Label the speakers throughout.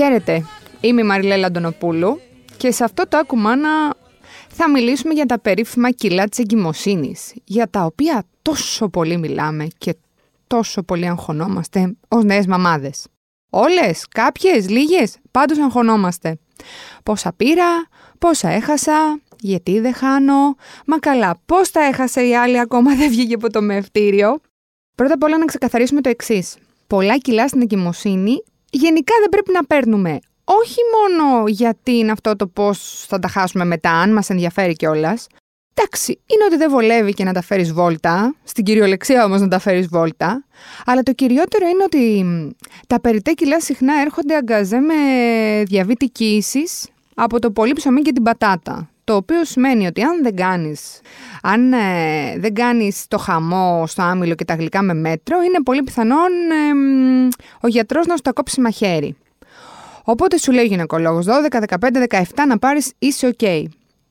Speaker 1: Χαίρετε, είμαι η Μαριλέλα Αντωνοπούλου και σε αυτό το ακουμάνα θα μιλήσουμε για τα περίφημα κιλά της εγκυμοσύνης, για τα οποία τόσο πολύ μιλάμε και τόσο πολύ αγχωνόμαστε ως νέες μαμάδες. Όλες, κάποιες, λίγες, πάντως αγχωνόμαστε. Πόσα πήρα, πόσα έχασα, γιατί δεν χάνω, μα καλά, πώς τα έχασε η άλλη ακόμα δεν βγήκε από το μευτήριο. Πρώτα απ' όλα να ξεκαθαρίσουμε το εξής. Πολλά κιλά στην εγκυμοσύνη γενικά δεν πρέπει να παίρνουμε. Όχι μόνο γιατί είναι αυτό το πώς θα τα χάσουμε μετά, αν μας ενδιαφέρει κιόλας. Εντάξει, είναι ότι δεν βολεύει και να τα φέρεις βόλτα, στην κυριολεξία όμως να τα φέρεις βόλτα. Αλλά το κυριότερο είναι ότι τα περιττέ κιλά συχνά έρχονται αγκαζέ με διαβήτη κοίησης από το πολύ ψωμί και την πατάτα. Το οποίο σημαίνει ότι αν δεν κάνεις, αν ε, δεν κάνεις το χαμό στο άμυλο και τα γλυκά με μέτρο, είναι πολύ πιθανόν ο γιατρός να σου τα κόψει μαχαίρι. Οπότε σου λέει ο γυναικολόγος 12, 15, 17 να πάρεις είσαι ok.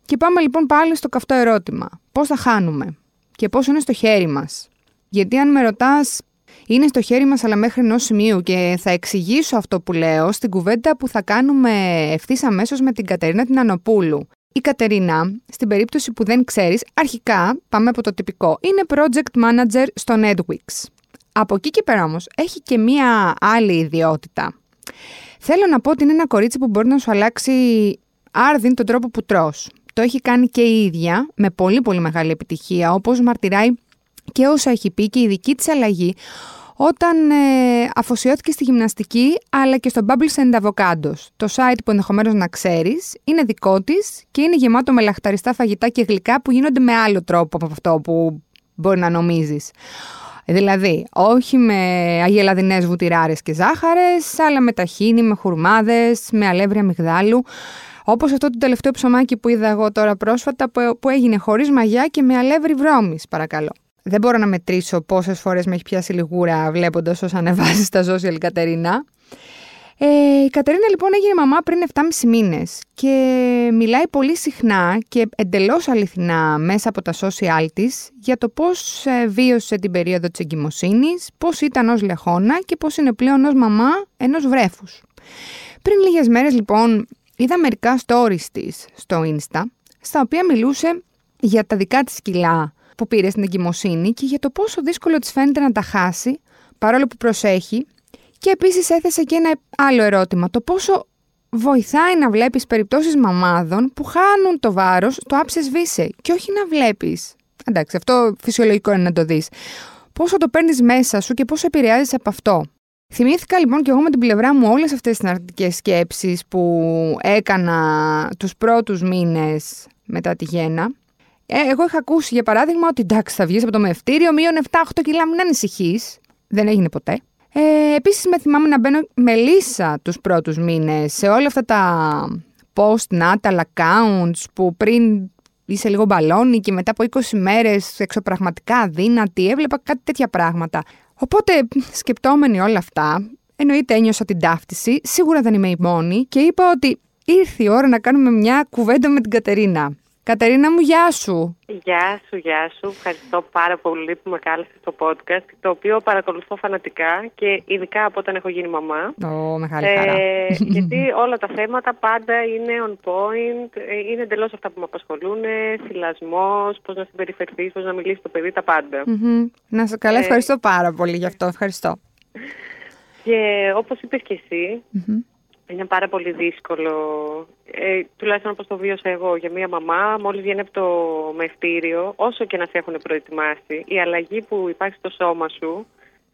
Speaker 1: Και πάμε λοιπόν πάλι στο καυτό ερώτημα. Πώς θα χάνουμε και πώς είναι στο χέρι μας; Γιατί αν με ρωτάς είναι στο χέρι μας αλλά μέχρι ενός σημείου και θα εξηγήσω αυτό που λέω στην κουβέντα που θα κάνουμε ευθύς αμέσως με την Κατερίνα την Ανοπούλου. Η Κατερίνα, στην περίπτωση που δεν ξέρεις, αρχικά, πάμε από το τυπικό, είναι project manager στο Netwix. Από εκεί και πέρα όμως, έχει και μία άλλη ιδιότητα. Θέλω να πω ότι είναι ένα κορίτσι που μπορεί να σου αλλάξει άρδιν τον τρόπο που τρως. Το έχει κάνει και η ίδια, με πολύ πολύ μεγάλη επιτυχία, όπως μαρτυράει και όσα έχει πει και η δική της αλλαγή, όταν ε, αφοσιώθηκε στη γυμναστική αλλά και στο Bubbles and Avocados, το site που ενδεχομένως να ξέρεις, είναι δικό της και είναι γεμάτο με λαχταριστά φαγητά και γλυκά που γίνονται με άλλο τρόπο από αυτό που μπορεί να νομίζεις. Δηλαδή, όχι με αγελαδινές βουτυράρες και ζάχαρες, αλλά με ταχίνι, με χουρμάδες, με αλεύρια μυγδάλου. Όπως αυτό το τελευταίο ψωμάκι που είδα εγώ τώρα πρόσφατα που έγινε χωρίς μαγιά και με αλεύρι βρώμης, παρακαλώ. Δεν μπορώ να μετρήσω πόσες φορές με έχει πιάσει λιγούρα βλέποντας όσα ανεβάζει στα social Κατερίνα. Ε, η Κατερίνα λοιπόν έγινε μαμά πριν 7,5 μήνες και μιλάει πολύ συχνά και εντελώς αληθινά μέσα από τα social της για το πώς ε, βίωσε την περίοδο της εγκυμοσύνης, πώς ήταν ως λεχόνα και πώς είναι πλέον ως μαμά ενός βρέφους. Πριν λίγες μέρες λοιπόν είδα μερικά stories της στο Insta, στα οποία μιλούσε για τα δικά της κιλά που πήρε στην εγκυμοσύνη και για το πόσο δύσκολο της φαίνεται να τα χάσει, παρόλο που προσέχει. Και επίσης έθεσε και ένα άλλο ερώτημα, το πόσο βοηθάει να βλέπεις περιπτώσεις μαμάδων που χάνουν το βάρος, το άψες σβήσε και όχι να βλέπεις. Εντάξει, αυτό φυσιολογικό είναι να το δεις. Πόσο το παίρνεις μέσα σου και πόσο επηρεάζεις από αυτό. Θυμήθηκα λοιπόν και εγώ με την πλευρά μου όλες αυτές τις αρνητικές σκέψεις που έκανα τους πρώτους μήνες μετά τη γέννα ε, εγώ είχα ακούσει για παράδειγμα ότι εντάξει θα βγεις από το μευτήριο μείον 7-8 κιλά, μην ανησυχείς. Δεν έγινε ποτέ. Ε, Επίσης με θυμάμαι να μπαίνω με λύσα τους πρώτους μήνες σε όλα αυτά τα post-natal accounts που πριν είσαι λίγο μπαλόνι και μετά από 20 μέρες εξωπραγματικά αδύνατη, έβλεπα κάτι τέτοια πράγματα. Οπότε σκεπτόμενοι όλα αυτά, εννοείται ένιωσα την ταύτιση, σίγουρα δεν είμαι η μόνη και είπα ότι ήρθε η ώρα να κάνουμε μια κουβέντα με την Κατερίνα. Κατερίνα μου, γεια σου.
Speaker 2: Γεια σου, γεια σου. Ευχαριστώ πάρα πολύ που με κάλεσες στο podcast, το οποίο παρακολουθώ φανατικά και ειδικά από όταν έχω γίνει μαμά.
Speaker 1: Ω, μεγάλη χαρά. Ε,
Speaker 2: γιατί όλα τα θέματα πάντα είναι on point, ε, είναι εντελώς αυτά που με απασχολούν, θυλασμός, πώς να συμπεριφερθείς, πώς να μιλήσεις το παιδί, τα παντα
Speaker 1: Να σε καλά, ε, ευχαριστώ πάρα πολύ γι' αυτό. Ευχαριστώ.
Speaker 2: Και όπως είπες και εσύ, είναι πάρα πολύ δύσκολο, ε, τουλάχιστον όπως το βίωσα εγώ για μια μαμά, μόλις βγαίνει από το μευτήριο, όσο και να σε έχουν προετοιμάσει, η αλλαγή που υπάρχει στο σώμα σου,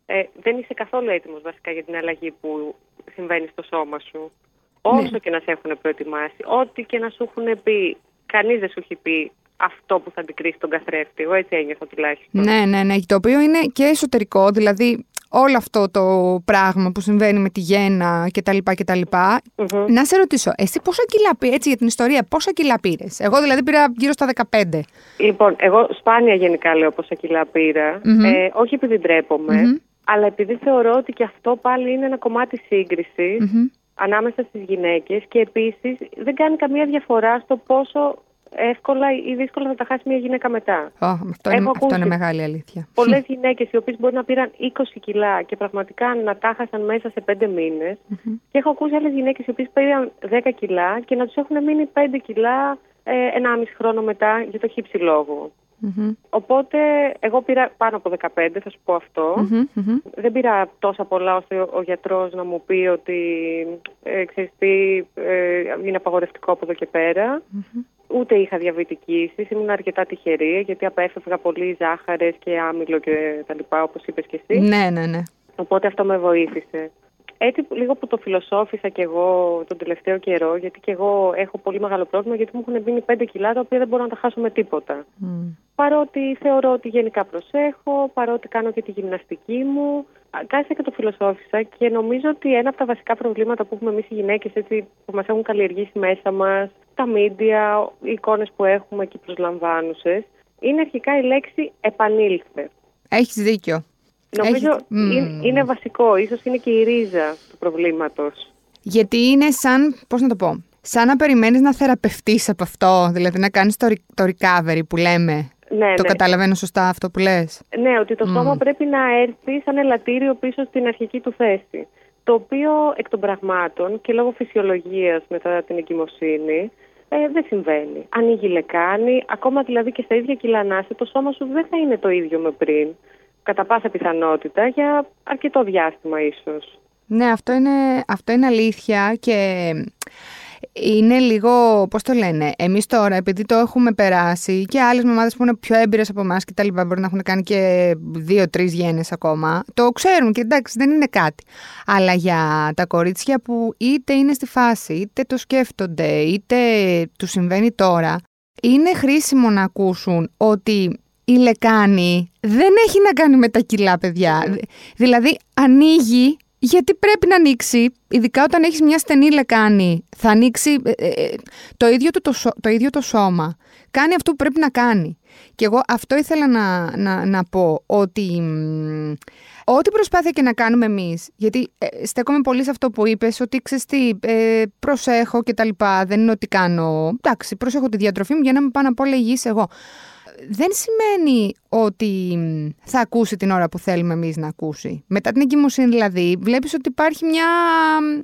Speaker 2: ε, δεν είσαι καθόλου έτοιμος βασικά για την αλλαγή που συμβαίνει στο σώμα σου. Ναι. Όσο και να σε έχουν προετοιμάσει, ό,τι και να σου έχουν πει, κανείς δεν σου έχει πει αυτό που θα αντικρίσει τον καθρέφτη. Εγώ έτσι ένιωθα τουλάχιστον.
Speaker 1: Ναι, ναι, ναι. Το οποίο είναι και εσωτερικό, δηλαδή όλο αυτό το πράγμα που συμβαίνει με τη γέννα κτλ. κτλ. Mm-hmm. Να σε ρωτήσω, εσύ πόσα κιλά πήρες, έτσι για την ιστορία, πόσα κιλά πήρες; Εγώ δηλαδή πήρα γύρω στα 15.
Speaker 2: Λοιπόν, εγώ σπάνια γενικά λέω πόσα κιλά πήρα. Mm-hmm. Ε, όχι επειδή ντρέπομαι, mm-hmm. αλλά επειδή θεωρώ ότι και αυτό πάλι είναι ένα κομμάτι σύγκρισης ανάμεσα στις γυναίκες και επίσης δεν κάνει καμία διαφορά στο πόσο εύκολα ή δύσκολα θα τα χάσει μια γυναίκα μετά.
Speaker 1: Oh, αυτό, είναι, αυτό είναι μεγάλη αλήθεια.
Speaker 2: Πολλές γυναίκες οι οποίες μπορεί να πήραν 20 κιλά και πραγματικά να τα χάσαν μέσα σε 5 μήνες. Mm-hmm. Και έχω ακούσει άλλες γυναίκες οι οποίες πήραν 10 κιλά και να τους έχουν μείνει 5 κιλά ε, 1,5 χρόνο μετά για το χύψη λόγο. Mm-hmm. Οπότε εγώ πήρα πάνω από 15, θα σου πω αυτό. Mm-hmm, Δεν πήρα τόσα πολλά ώστε ο, ο γιατρός να μου πει ότι ε, ξέρεις τι, ε, είναι απαγορευτικό από εδώ και πέρα. Ούτε είχα διαβητική ήμουν αρκετά τυχερή γιατί απέφευγα πολύ ζάχαρες και άμυλο και τα λοιπά όπως είπες και εσύ.
Speaker 1: Ναι, ναι, ναι.
Speaker 2: Οπότε αυτό με βοήθησε. Έτσι λίγο που το φιλοσόφησα κι εγώ τον τελευταίο καιρό, γιατί κι εγώ έχω πολύ μεγάλο πρόβλημα, γιατί μου έχουν μείνει 5 κιλά τα οποία δεν μπορώ να τα χάσω με τίποτα. Mm. Παρότι θεωρώ ότι γενικά προσέχω, παρότι κάνω και τη γυμναστική μου, κάθισα και το φιλοσόφησα και νομίζω ότι ένα από τα βασικά προβλήματα που έχουμε εμείς οι γυναίκες, που μας έχουν καλλιεργήσει μέσα μας, τα μίντια, οι εικόνες που έχουμε και προσλαμβάνουσες, είναι αρχικά η λέξη επανήλθε.
Speaker 1: Έχεις δίκιο.
Speaker 2: Νομίζω είναι, βασικό, ίσως είναι και η ρίζα του προβλήματος.
Speaker 1: Γιατί είναι σαν, πώς να το πω, σαν να περιμένεις να θεραπευτείς από αυτό, δηλαδή να κάνεις το, το recovery που λέμε. Ναι, το ναι. καταλαβαίνω σωστά αυτό που λες.
Speaker 2: Ναι, ότι το σώμα πρέπει να έρθει σαν ελαττήριο πίσω στην αρχική του θέση. Το οποίο εκ των πραγμάτων και λόγω φυσιολογίας μετά την εγκυμοσύνη ε, δεν συμβαίνει. Ανοίγει λεκάνη, ακόμα δηλαδή και στα ίδια κιλά να το σώμα σου δεν θα είναι το ίδιο με πριν κατά πάσα πιθανότητα για αρκετό διάστημα ίσως.
Speaker 1: Ναι, αυτό είναι, αυτό είναι αλήθεια και είναι λίγο, πώς το λένε, εμείς τώρα επειδή το έχουμε περάσει και άλλες μαμάδες που είναι πιο έμπειρες από εμάς και τα λοιπά μπορεί να έχουν κάνει και δύο-τρεις γένες ακόμα, το ξέρουν και εντάξει δεν είναι κάτι. Αλλά για τα κορίτσια που είτε είναι στη φάση, είτε το σκέφτονται, είτε του συμβαίνει τώρα, είναι χρήσιμο να ακούσουν ότι η λεκάνη δεν έχει να κάνει με τα κιλά, παιδιά. Δηλαδή, ανοίγει γιατί πρέπει να ανοίξει, ειδικά όταν έχεις μια στενή λεκάνη, θα ανοίξει ε, ε, ε, το, ίδιο το, το, ίδιο το σώμα. Κάνει αυτό που πρέπει να κάνει. Και εγώ αυτό ήθελα να, να, να πω, ότι ό,τι προσπάθεια και να κάνουμε εμείς, γιατί ε, στέκομαι πολύ σε αυτό που είπες, ότι ξέρεις τι, προσέχω και τα λοιπά, δεν είναι ότι κάνω, εντάξει, προσέχω τη διατροφή μου για να είμαι πάνω απ' όλα υγιής εγώ δεν σημαίνει ότι θα ακούσει την ώρα που θέλουμε εμείς να ακούσει. Μετά την εγκυμοσύνη δηλαδή, βλέπεις ότι υπάρχει μια...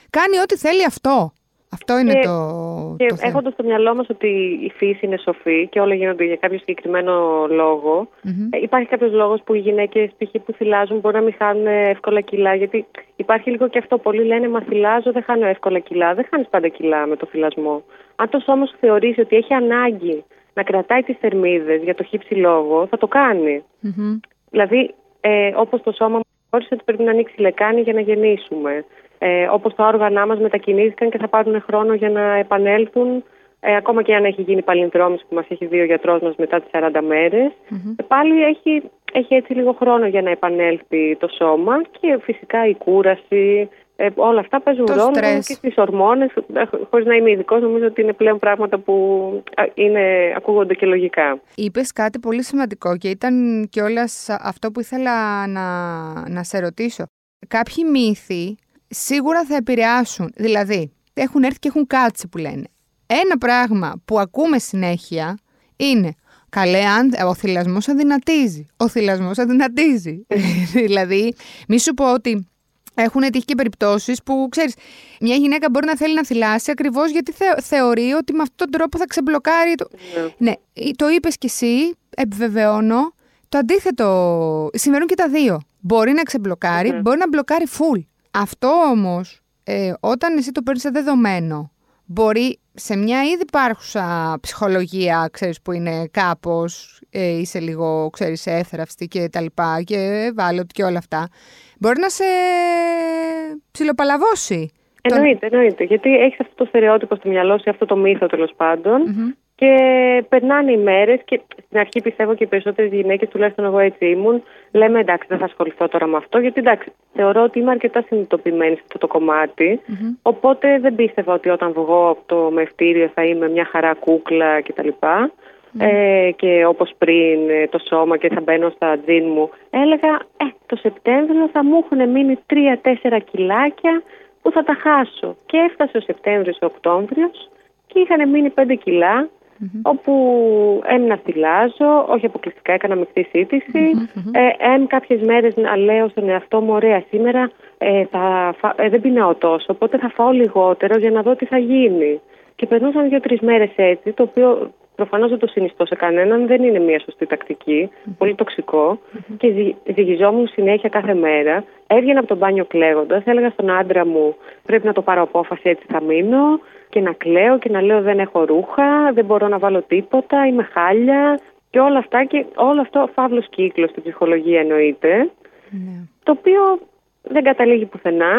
Speaker 1: κάνει ό,τι θέλει αυτό. Αυτό είναι το,
Speaker 2: και το θέμα. Έχοντας στο μυαλό μας ότι η φύση είναι σοφή και όλα γίνονται για κάποιο συγκεκριμένο λόγο, mm-hmm. υπάρχει κάποιος λόγος που οι γυναίκες π.χ. που θυλάζουν μπορεί να μην χάνουν εύκολα κιλά. Γιατί υπάρχει λίγο και αυτό. Πολλοί λένε Μα θυλάζω, δεν χάνω εύκολα κιλά. Δεν χάνεις πάντα κιλά με το θυλασμό. Αν το σώμα σου θεωρήσει ότι έχει ανάγκη να κρατάει τις θερμίδες για το χύψη λόγο, θα το κάνει. Mm-hmm. Δηλαδή, ε, όπως το σώμα μας ότι πρέπει να ανοίξει λεκάνη για να γεννήσουμε. Ε, όπως τα όργανα μας μετακινήθηκαν και θα πάρουν χρόνο για να επανέλθουν, ε, ακόμα και αν έχει γίνει παλινδρόμηση που μας έχει δει ο γιατρός μας μετά τις 40 μέρες, mm-hmm. πάλι έχει, έχει έτσι λίγο χρόνο για να επανέλθει το σώμα και φυσικά η κούραση, ε, όλα αυτά παίζουν το ρόλο και στις ορμόνες, ε, χωρίς να είμαι ειδικός, νομίζω ότι είναι πλέον πράγματα που είναι, ακούγονται και λογικά.
Speaker 1: Είπες κάτι πολύ σημαντικό και ήταν και όλα αυτό που ήθελα να, να σε ρωτήσω. Κάποιοι μύθοι σίγουρα θα επηρεάσουν, δηλαδή έχουν έρθει και έχουν κάτσει που λένε. Ένα πράγμα που ακούμε συνέχεια είναι Καλέ, αν ο θυλασμός αδυνατίζει. Ο θυλασμός αδυνατίζει. δηλαδή, μη σου πω ότι έχουν τύχει και περιπτώσεις που ξέρεις, μια γυναίκα μπορεί να θέλει να θυλάσει ακριβώς γιατί θεωρεί ότι με αυτόν τον τρόπο θα ξεμπλοκάρει. Το... Ναι. ναι, το είπες κι εσύ, επιβεβαιώνω. Το αντίθετο. Συμβαίνουν και τα δύο. Μπορεί να ξεμπλοκάρει, μπορεί να μπλοκάρει full. Αυτό όμως, ε, όταν εσύ το παίρνεις σε δεδομένο, μπορεί σε μια ήδη υπάρχουσα ψυχολογία, ξέρεις, που είναι κάπως, ε, είσαι λίγο, ξέρεις, έθραυστη και τα λοιπά και ευάλωτη και όλα αυτά, μπορεί να σε ψιλοπαλαβώσει.
Speaker 2: Εννοείται, εννοείται. Γιατί έχεις αυτό το στερεότυπο στο μυαλό σου, αυτό το μύθο τέλος Και περνάνε οι μέρες και στην αρχή πιστεύω και οι περισσότερες γυναίκες, τουλάχιστον εγώ έτσι ήμουν, λέμε εντάξει, δεν θα ασχοληθώ τώρα με αυτό. Γιατί εντάξει, θεωρώ ότι είμαι αρκετά συνειδητοποιημένη σε αυτό το κομματι Οπότε δεν πίστευα ότι όταν βγω από το μευτήριο θα είμαι μια χαρά κούκλα κτλ. Ε, και όπως πριν ε, το σώμα και θα μπαίνω στα τζιν μου έλεγα ε, το Σεπτέμβριο θα μου έχουν μείνει 3-4 κιλάκια που θα τα χάσω και έφτασε ο Σεπτέμβριος ο Οκτώβριος και είχαν μείνει 5 κιλά όπου έμεινα θυλάζω, όχι αποκλειστικά έκανα μεικτή σύντηση. Ε, εν κάποιες μέρες να λέω στον εαυτό μου, ωραία σήμερα ε, θα, ε, δεν πεινάω τόσο, οπότε θα φάω λιγότερο για να δω τι θα γίνει. Και περνούσαν δύο-τρεις μέρες έτσι, το οποίο προφανώς δεν το συνιστώ σε κανέναν, δεν είναι μια σωστή τακτική, πολύ τοξικό. Και ζυγιζόμουν συνέχεια κάθε μέρα. Έβγαινα από τον μπάνιο κλαίγοντας, έλεγα στον άντρα μου: Πρέπει να το πάρω απόφαση, έτσι θα μείνω. Και να κλαίω και να λέω: Δεν έχω ρούχα, δεν μπορώ να βάλω τίποτα, είμαι χάλια. Και όλα αυτά και όλο αυτό φαύλος κύκλος στην ψυχολογία εννοείται. Ναι. Το οποίο δεν καταλήγει πουθενά.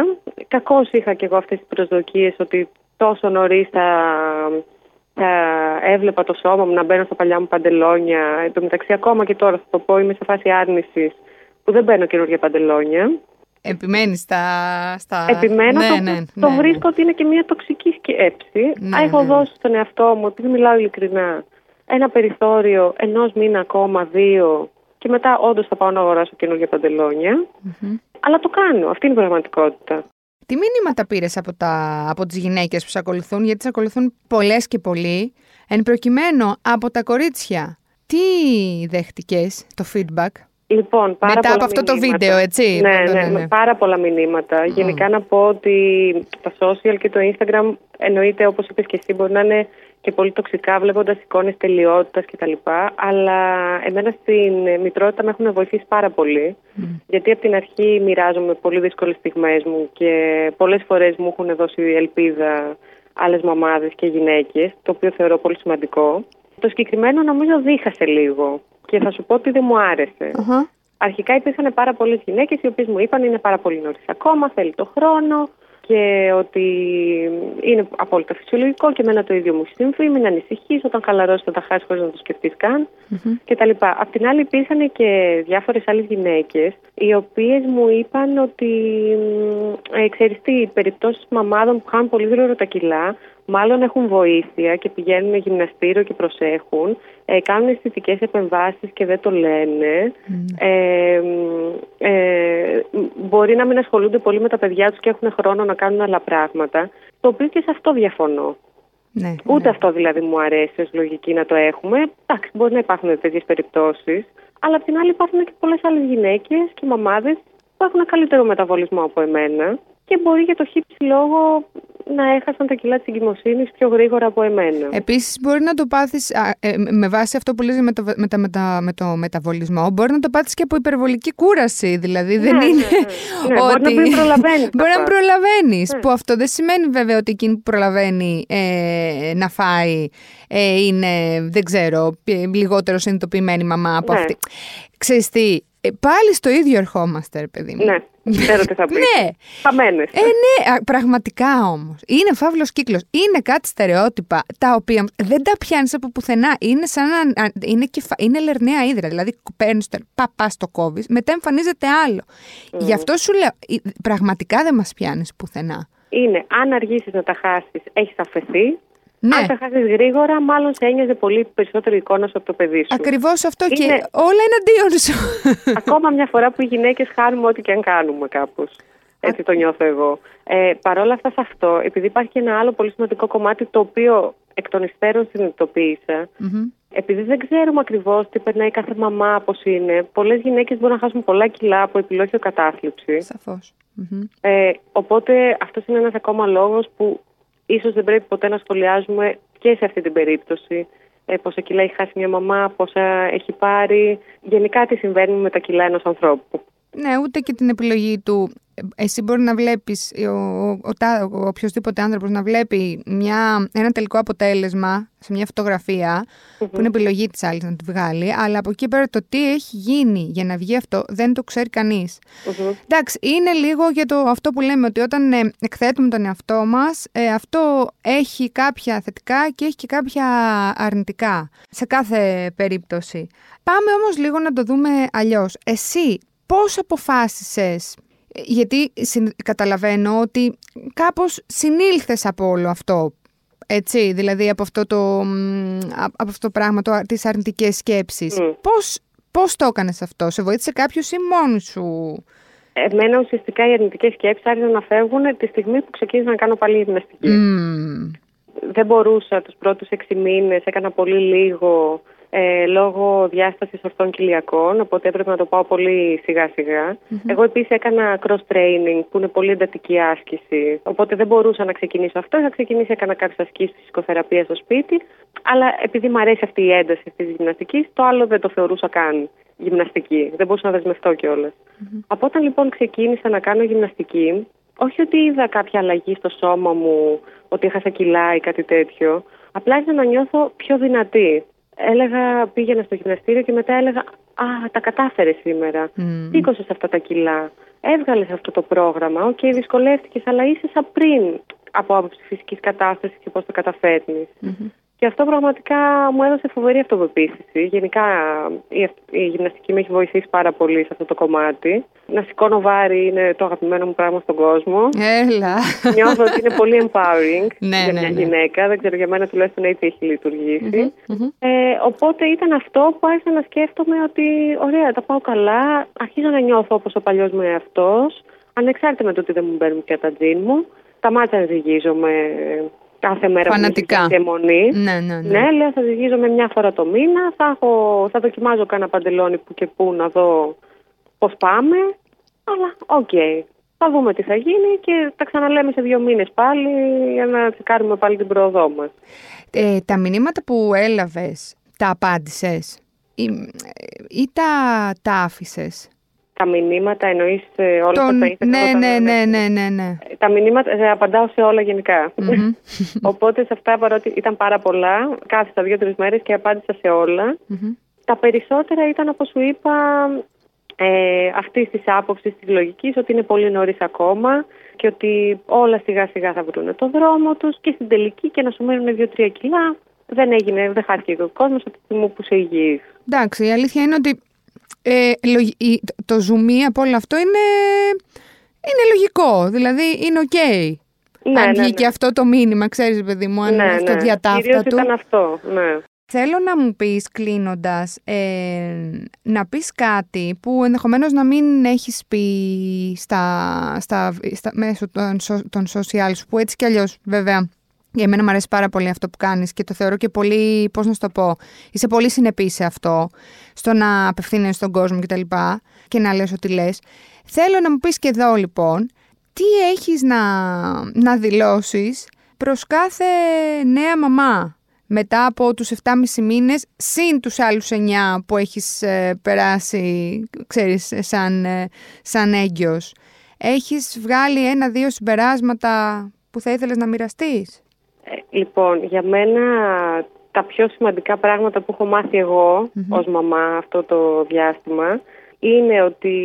Speaker 2: Κακώς είχα και εγώ αυτές τις προσδοκίες ότι τόσο νωρίς θα, θα έβλεπα το σώμα μου να μπαίνω στα παλιά μου παντελόνια. Εν τω μεταξύ, ακόμα και τώρα θα το πω, είμαι σε φάση άρνησης που δεν μπαίνω καινούργια παντελόνια.
Speaker 1: Επιμένεις στα. στα...
Speaker 2: Επιμένω. Ναι, το, ναι, το ναι, βρίσκω ότι είναι και μια τοξική σκέψη. Ναι, Έχω δώσει στον εαυτό μου, επειδή μιλάω ειλικρινά, ένα περιθώριο ενός μήνα ακόμα, δύο, και μετά όντως θα πάω να αγοράσω καινούργια Αλλά το κάνω. Αυτή είναι η πραγματικότητα.
Speaker 1: Τι μηνύματα πήρες από, τα, από τις γυναίκες που σε ακολουθούν, γιατί σε ακολουθούν πολλές και πολλοί, εν προκειμένου από τα κορίτσια. Τι δέχτηκες το feedback?
Speaker 2: Λοιπόν, πάρα
Speaker 1: Μετά
Speaker 2: από
Speaker 1: αυτό το βίντεο, έτσι.
Speaker 2: Ναι, ναι, ναι, ναι. πάρα πολλά μηνύματα. Γενικά να πω ότι τα social και το Instagram εννοείται όπως είπες και εσύ μπορεί να είναι και πολύ τοξικά βλέποντας εικόνες τελειότητας κτλ. Αλλά εμένα στην μητρότητα με έχουν βοηθήσει πάρα πολύ. Γιατί από την αρχή μοιράζομαι πολύ δύσκολες στιγμές μου και πολλές φορές μου έχουν δώσει ελπίδα άλλες μαμάδες και γυναίκες, το οποίο θεωρώ πολύ σημαντικό. Το συγκεκριμένο νομίζω δίχασε λίγο και θα σου πω ότι δεν μου αρεσε Αρχικά υπήρχαν πάρα πολλές γυναίκες οι οποίες μου είπαν είναι πάρα πολύ νωρίς ακόμα, θέλει το χρόνο, και ότι είναι απόλυτα φυσιολογικό και εμένα το ίδιο μου συμβεί, μην ανησυχείς, όταν χαλαρώσεις θα τα χάσεις χωρίς να το σκεφτείς καν mm-hmm. κτλ. Απ' την άλλη υπήρχαν και διάφορες άλλες γυναίκες οι οποίες μου είπαν ότι ε, ξέρεις τι, περιπτώσεις μαμάδων που χάνουν πολύ γρήγορα τα κιλά μάλλον έχουν βοήθεια και πηγαίνουν γυμναστήριο και προσέχουν, ε, κάνουν αισθητικές επεμβάσεις και δεν το λένε. Ε, ε, μπορεί να μην ασχολούνται πολύ με τα παιδιά τους και έχουν χρόνο να κάνουν άλλα πράγματα, το οποίο και σε αυτό διαφωνώ. Ναι, Ούτε ναι. αυτό δηλαδή μου αρέσει ως λογική να το έχουμε. Εντάξει, μπορεί να υπάρχουν τέτοιες περιπτώσεις, αλλά απ' την άλλη υπάρχουν και πολλές άλλες γυναίκες και μαμάδες που έχουν καλύτερο μεταβολισμό από εμένα και μπορεί για το χύψη λόγο να έχασαν τα κιλά της εγκυμοσύνης πιο γρήγορα από εμένα.
Speaker 1: Επίσης, μπορεί να το πάθεις, ε, με βάση αυτό που λες με το, με, τα, με, το μεταβολισμό, μπορεί να το πάθεις και από υπερβολική κούραση. Δηλαδή, δεν
Speaker 2: ναι,
Speaker 1: είναι.
Speaker 2: Ναι, ναι. ότι... Μπορεί να μην προλαβαίνεις.
Speaker 1: μπορεί να προλαβαίνεις. Που αυτό δεν σημαίνει βέβαια ότι εκείνη που προλαβαίνει ε, να φάει ε, είναι, δεν ξέρω, λιγότερο συνειδητοποιημένη μαμά από αυτή. Ξέρεις τι, ε, πάλι στο ίδιο ερχόμαστε, παιδί μου.
Speaker 2: Ναι, ξέρω τι θα πεις.
Speaker 1: ναι.
Speaker 2: Χαμένες.
Speaker 1: Ε, ναι, πραγματικά όμως. Είναι φαύλος κύκλος. Είναι κάτι στερεότυπα τα οποία δεν τα πιάνεις από πουθενά. Είναι σαν να. Είναι, κεφα... είναι λερναία ύδρα. Δηλαδή παίρνεις το. Πα, πας το κόβεις, μετά εμφανίζεται άλλο. Mm. Γι' αυτό σου λέω, πραγματικά δεν μας πιάνεις πουθενά.
Speaker 2: Είναι, αν αργήσεις να τα χάσεις, έχεις αφαιθεί.
Speaker 1: Ναι.
Speaker 2: Αν τα χάσεις γρήγορα, μάλλον σε ένοιαζε πολύ περισσότερο εικόνα σου από το παιδί σου.
Speaker 1: Ακριβώς αυτό είναι... και όλα εναντίον σου.
Speaker 2: Ακόμα μια φορά που οι γυναίκες χάνουμε ό,τι και αν κάνουμε κάπως. Έτσι το νιώθω εγώ. Ε, Παρ' όλα αυτά σε αυτό, επειδή υπάρχει και ένα άλλο πολύ σημαντικό κομμάτι το οποίο εκ των υστέρων συνειδητοποίησα, mm-hmm. επειδή δεν ξέρουμε ακριβώς τι περνάει κάθε μαμά, πώς είναι, πολλές γυναίκες μπορούν να χάσουν πολλά κιλά από επιλόγιο κατάθλιψη.
Speaker 1: Σαφώς.
Speaker 2: Ε, οπότε αυτός είναι ένας ακόμα λόγος που ίσως δεν πρέπει ποτέ να σχολιάζουμε και σε αυτή την περίπτωση ε, πόσα κιλά έχει χάσει μια μαμά, πόσα έχει πάρει, γενικά τι συμβαίνει με τα κιλά ενός ανθρώπου.
Speaker 1: Ναι, ούτε και την επιλογή του. Εσύ μπορεί να βλέπεις, ο, ο, ο, οποιοδήποτε άνθρωπος να βλέπει μια, ένα τελικό αποτέλεσμα σε μια φωτογραφία, που είναι επιλογή της άλλης να τη βγάλει, αλλά από εκεί πέρα το τι έχει γίνει για να βγει αυτό δεν το ξέρει κανείς. Εντάξει, είναι λίγο για το αυτό που λέμε ότι όταν ε, εκθέτουμε τον εαυτό μας, ε, αυτό έχει κάποια θετικά και έχει και κάποια αρνητικά σε κάθε περίπτωση. Πάμε όμως λίγο να το δούμε αλλιώς. Εσύ πώς αποφάσισες, γιατί καταλαβαίνω ότι κάπως συνήλθες από όλο αυτό, έτσι, δηλαδή από αυτό το, από αυτό το πράγμα, το, τις αρνητικές σκέψεις. Mm. Πώς, πώς το έκανες αυτό, σε βοήθησε κάποιος ή μόνη σου;
Speaker 2: Εμένα ουσιαστικά οι αρνητικές σκέψεις άρχισαν να φεύγουν τη στιγμή που ξεκίνησα να κάνω πάλι γυμναστική.
Speaker 1: Mm.
Speaker 2: δεν μπορούσα τους πρώτους έξι μήνες, έκανα πολύ λίγο ε, λόγω διάστασης ορθών κοιλιακών, οπότε έπρεπε να το πάω πολύ Εγώ επίσης έκανα cross training, που είναι πολύ εντατική άσκηση. Οπότε δεν μπορούσα να ξεκινήσω αυτό. Είχα ξεκινήσει, έκανα κάποιες ασκήσεις φυσικοθεραπεία στο σπίτι. Αλλά επειδή μου αρέσει αυτή η ένταση της γυμναστικής, το άλλο δεν το θεωρούσα καν γυμναστική. Δεν μπορούσα να δεσμευτώ κιόλας. Mm-hmm. Από όταν λοιπόν ξεκίνησα να κάνω γυμναστική, όχι ότι είδα κάποια αλλαγή στο σώμα μου, ότι έχασα κιλά ή κάτι τέτοιο. Απλά άρχισα να νιώθω πιο δυνατή έλεγα, πήγαινα στο γυμναστήριο και μετά έλεγα Α, τα κατάφερες σήμερα. Mm. αυτά τα κιλά. Έβγαλες αυτό το πρόγραμμα. OK, okay, δυσκολεύτηκες, αλλά είσαι σαν πριν από άποψη φυσικής κατάστασης και πώς το καταφέρνεις. Και αυτό πραγματικά μου έδωσε φοβερή αυτοπεποίθηση. Γενικά η, η γυμναστική με έχει βοηθήσει πάρα πολύ σε αυτό το κομμάτι. Να σηκώνω βάρη είναι το αγαπημένο μου πράγμα στον κόσμο.
Speaker 1: Έλα.
Speaker 2: Νιώθω ότι είναι πολύ empowering
Speaker 1: ναι,
Speaker 2: για
Speaker 1: ναι,
Speaker 2: μια
Speaker 1: ναι.
Speaker 2: γυναίκα. Δεν ξέρω για μένα τουλάχιστον έτσι έχει λειτουργήσει. Ε, οπότε ήταν αυτό που άρχισα να σκέφτομαι ότι ωραία, τα πάω καλά. Αρχίζω να νιώθω όπως ο παλιός μου εαυτός. Ανεξάρτητα με το ότι δεν μου μπαίνουν πια τα τζιν μου. Σταμάτησα να ζυγίζομαι κάθε μέρα
Speaker 1: Φανατικά.
Speaker 2: που εμμονή.
Speaker 1: Ναι, ναι, ναι.
Speaker 2: ναι, λέω θα ζυγίζομαι μια φορά το μήνα, θα, έχω, θα δοκιμάζω κάνα παντελόνι που και που να δω πώς πάμε, αλλά OK. Okay. Θα δούμε τι θα γίνει και τα ξαναλέμε σε δύο μήνες πάλι για να τσεκάρουμε πάλι την πρόοδό μας.
Speaker 1: Ε, τα μηνύματα που έλαβες, τα απάντησες ή, ή τα, τα άφησες;
Speaker 2: Τα μηνύματα εννοείς όλα
Speaker 1: Τον...
Speaker 2: αυτά τα
Speaker 1: ναι, ναι, ναι, ναι, ναι, ναι.
Speaker 2: Τα μηνύματα ε, απαντάω σε όλα Οπότε σε αυτά παρότι ήταν πάρα πολλά, κάθισα δύο-τρεις μέρες και απάντησα σε όλα. Τα περισσότερα ήταν όπως σου είπα ε, αυτής της άποψης της λογικής ότι είναι πολύ νωρίς ακόμα και ότι όλα σιγά σιγά θα βρουν το δρόμο τους και στην τελική και να σου μένουν δύο-τρία κιλά. Δεν έγινε, δεν χάθηκε ο κόσμος από τη στιγμή που είσαι υγιής.
Speaker 1: Εντάξει, η αλήθεια είναι ότι ε, το ζουμί από όλο αυτό είναι, είναι λογικό. Δηλαδή είναι οκ.
Speaker 2: Ναι,
Speaker 1: αν
Speaker 2: ναι,
Speaker 1: βγήκε
Speaker 2: ναι.
Speaker 1: αυτό το μήνυμα, ξέρεις παιδί μου, αν
Speaker 2: ναι,
Speaker 1: είναι αυτό
Speaker 2: ναι.
Speaker 1: διά ταύτα
Speaker 2: Κυρίως
Speaker 1: του.
Speaker 2: ήταν αυτό, ναι.
Speaker 1: Θέλω να μου πεις κλείνοντας, ε, να πεις κάτι που ενδεχομένως να μην έχεις πει στα, στα, στα, μέσω των, σο- των social σου, που έτσι κι αλλιώς βέβαια για μένα μου αρέσει πάρα πολύ αυτό που κάνεις και το θεωρώ και πολύ, πώς να σου το πω, είσαι πολύ συνεπής σε αυτό, στο να απευθύνεσαι στον κόσμο κτλ. Και, και να λες ό,τι λες. Θέλω να μου πεις και εδώ λοιπόν, τι έχεις να, να δηλώσεις προς κάθε νέα μαμά μετά από τους 7,5 μήνες, συν τους άλλους 9 που έχεις ε, περάσει, ξέρεις, σαν, ε, σαν έγκυος. Έχεις βγάλει ένα-δύο συμπεράσματα που θα ήθελες να μοιραστείς;
Speaker 2: Ε, λοιπόν, για μένα τα πιο σημαντικά πράγματα που έχω μάθει εγώ ως μαμά αυτό το διάστημα είναι ότι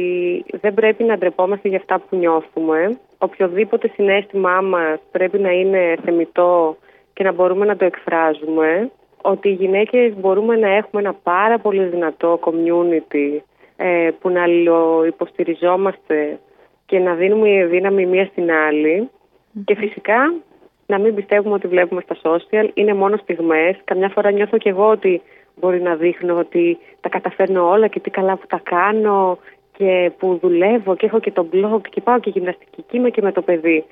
Speaker 2: δεν πρέπει να ντρεπόμαστε για αυτά που νιώθουμε. Οποιοδήποτε συνέστημά μας πρέπει να είναι θεμητό και να μπορούμε να το εκφράζουμε. Ότι οι γυναίκες μπορούμε να έχουμε ένα πάρα πολύ δυνατό community ε, που να υποστηριζόμαστε και να δίνουμε δύναμη μία στην άλλη. Και φυσικά να μην πιστεύουμε ότι βλέπουμε στα social. Είναι μόνο στιγμές. Καμιά φορά νιώθω και εγώ ότι μπορεί να δείχνω ότι τα καταφέρνω όλα και τι καλά που τα κάνω και που δουλεύω και έχω και το blog και πάω και γυμναστική και είμαι και με το παιδί.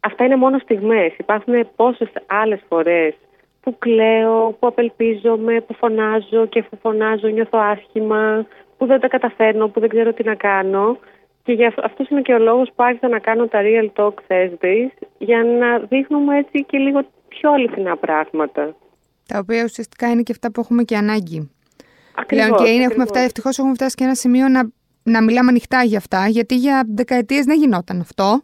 Speaker 2: Αυτά είναι μόνο στιγμές. Υπάρχουν πόσες άλλες φορές που κλαίω, που απελπίζομαι, που φωνάζω και αφού φωνάζω νιώθω άσχημα, που δεν τα καταφέρνω, που δεν ξέρω τι να κάνω. Και για αυτό είναι και ο λόγος που άρχισα να κάνω τα Real Talk Thursdays για να δείχνουμε έτσι και λίγο πιο αληθινά πράγματα.
Speaker 1: Τα οποία ουσιαστικά είναι και αυτά που έχουμε και ανάγκη.
Speaker 2: Ακριβώς,
Speaker 1: Πλέον και είναι, έχουμε
Speaker 2: ακριβώς.
Speaker 1: φτάσει, ευτυχώς έχουμε φτάσει και ένα σημείο να, να μιλάμε ανοιχτά για αυτά, γιατί για δεκαετίες δεν γινόταν αυτό.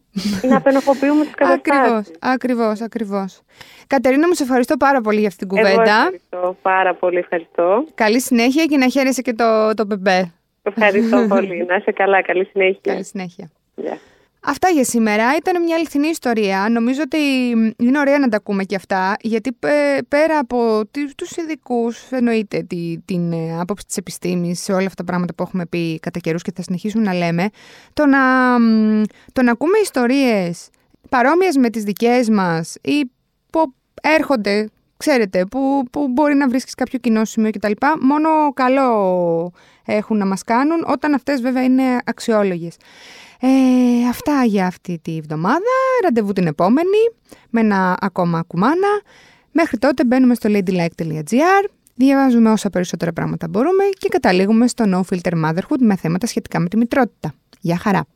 Speaker 2: να απενοχοποιούμε τις καταστάσεις.
Speaker 1: Ακριβώς, ακριβώς, ακριβώς. Κατερίνα μου, σε ευχαριστώ πάρα πολύ για αυτή την
Speaker 2: Εγώ
Speaker 1: κουβέντα.
Speaker 2: ευχαριστώ πάρα πολύ, ευχαριστώ.
Speaker 1: Καλή συνέχεια και να χαίρεσαι και το, το μπεμπέ.
Speaker 2: Ευχαριστώ πολύ. Να είσαι καλά, καλή συνέχεια.
Speaker 1: Καλή συνέχεια.
Speaker 2: Γεια.
Speaker 1: Αυτά για σήμερα. Ήταν μια αληθινή ιστορία. Νομίζω ότι είναι ωραία να τα ακούμε και αυτά, γιατί πε- πέρα από τι- τους ειδικούς, εννοείται τη, την ε, άποψη της επιστήμης σε όλα αυτά τα πράγματα που έχουμε πει κατά καιρούς και θα συνεχίσουμε να λέμε, το να, μ, το να ακούμε ιστορίες παρόμοιες με τις δικές μας ή που έρχονται ξέρετε, που, που μπορεί να βρίσκεις κάποιο κοινό σημείο κτλ. Μόνο καλό έχουν να μας κάνουν, όταν αυτές βέβαια είναι αξιόλογες. Ε, αυτά για αυτή τη βδομάδα. Ραντεβού την επόμενη με ένα ακόμα κουμάνα. Μέχρι τότε μπαίνουμε στο ladylike.gr, διαβάζουμε όσα περισσότερα πράγματα μπορούμε και καταλήγουμε στο No Filter Motherhood με θέματα σχετικά με τη μητρότητα. Γεια χαρά!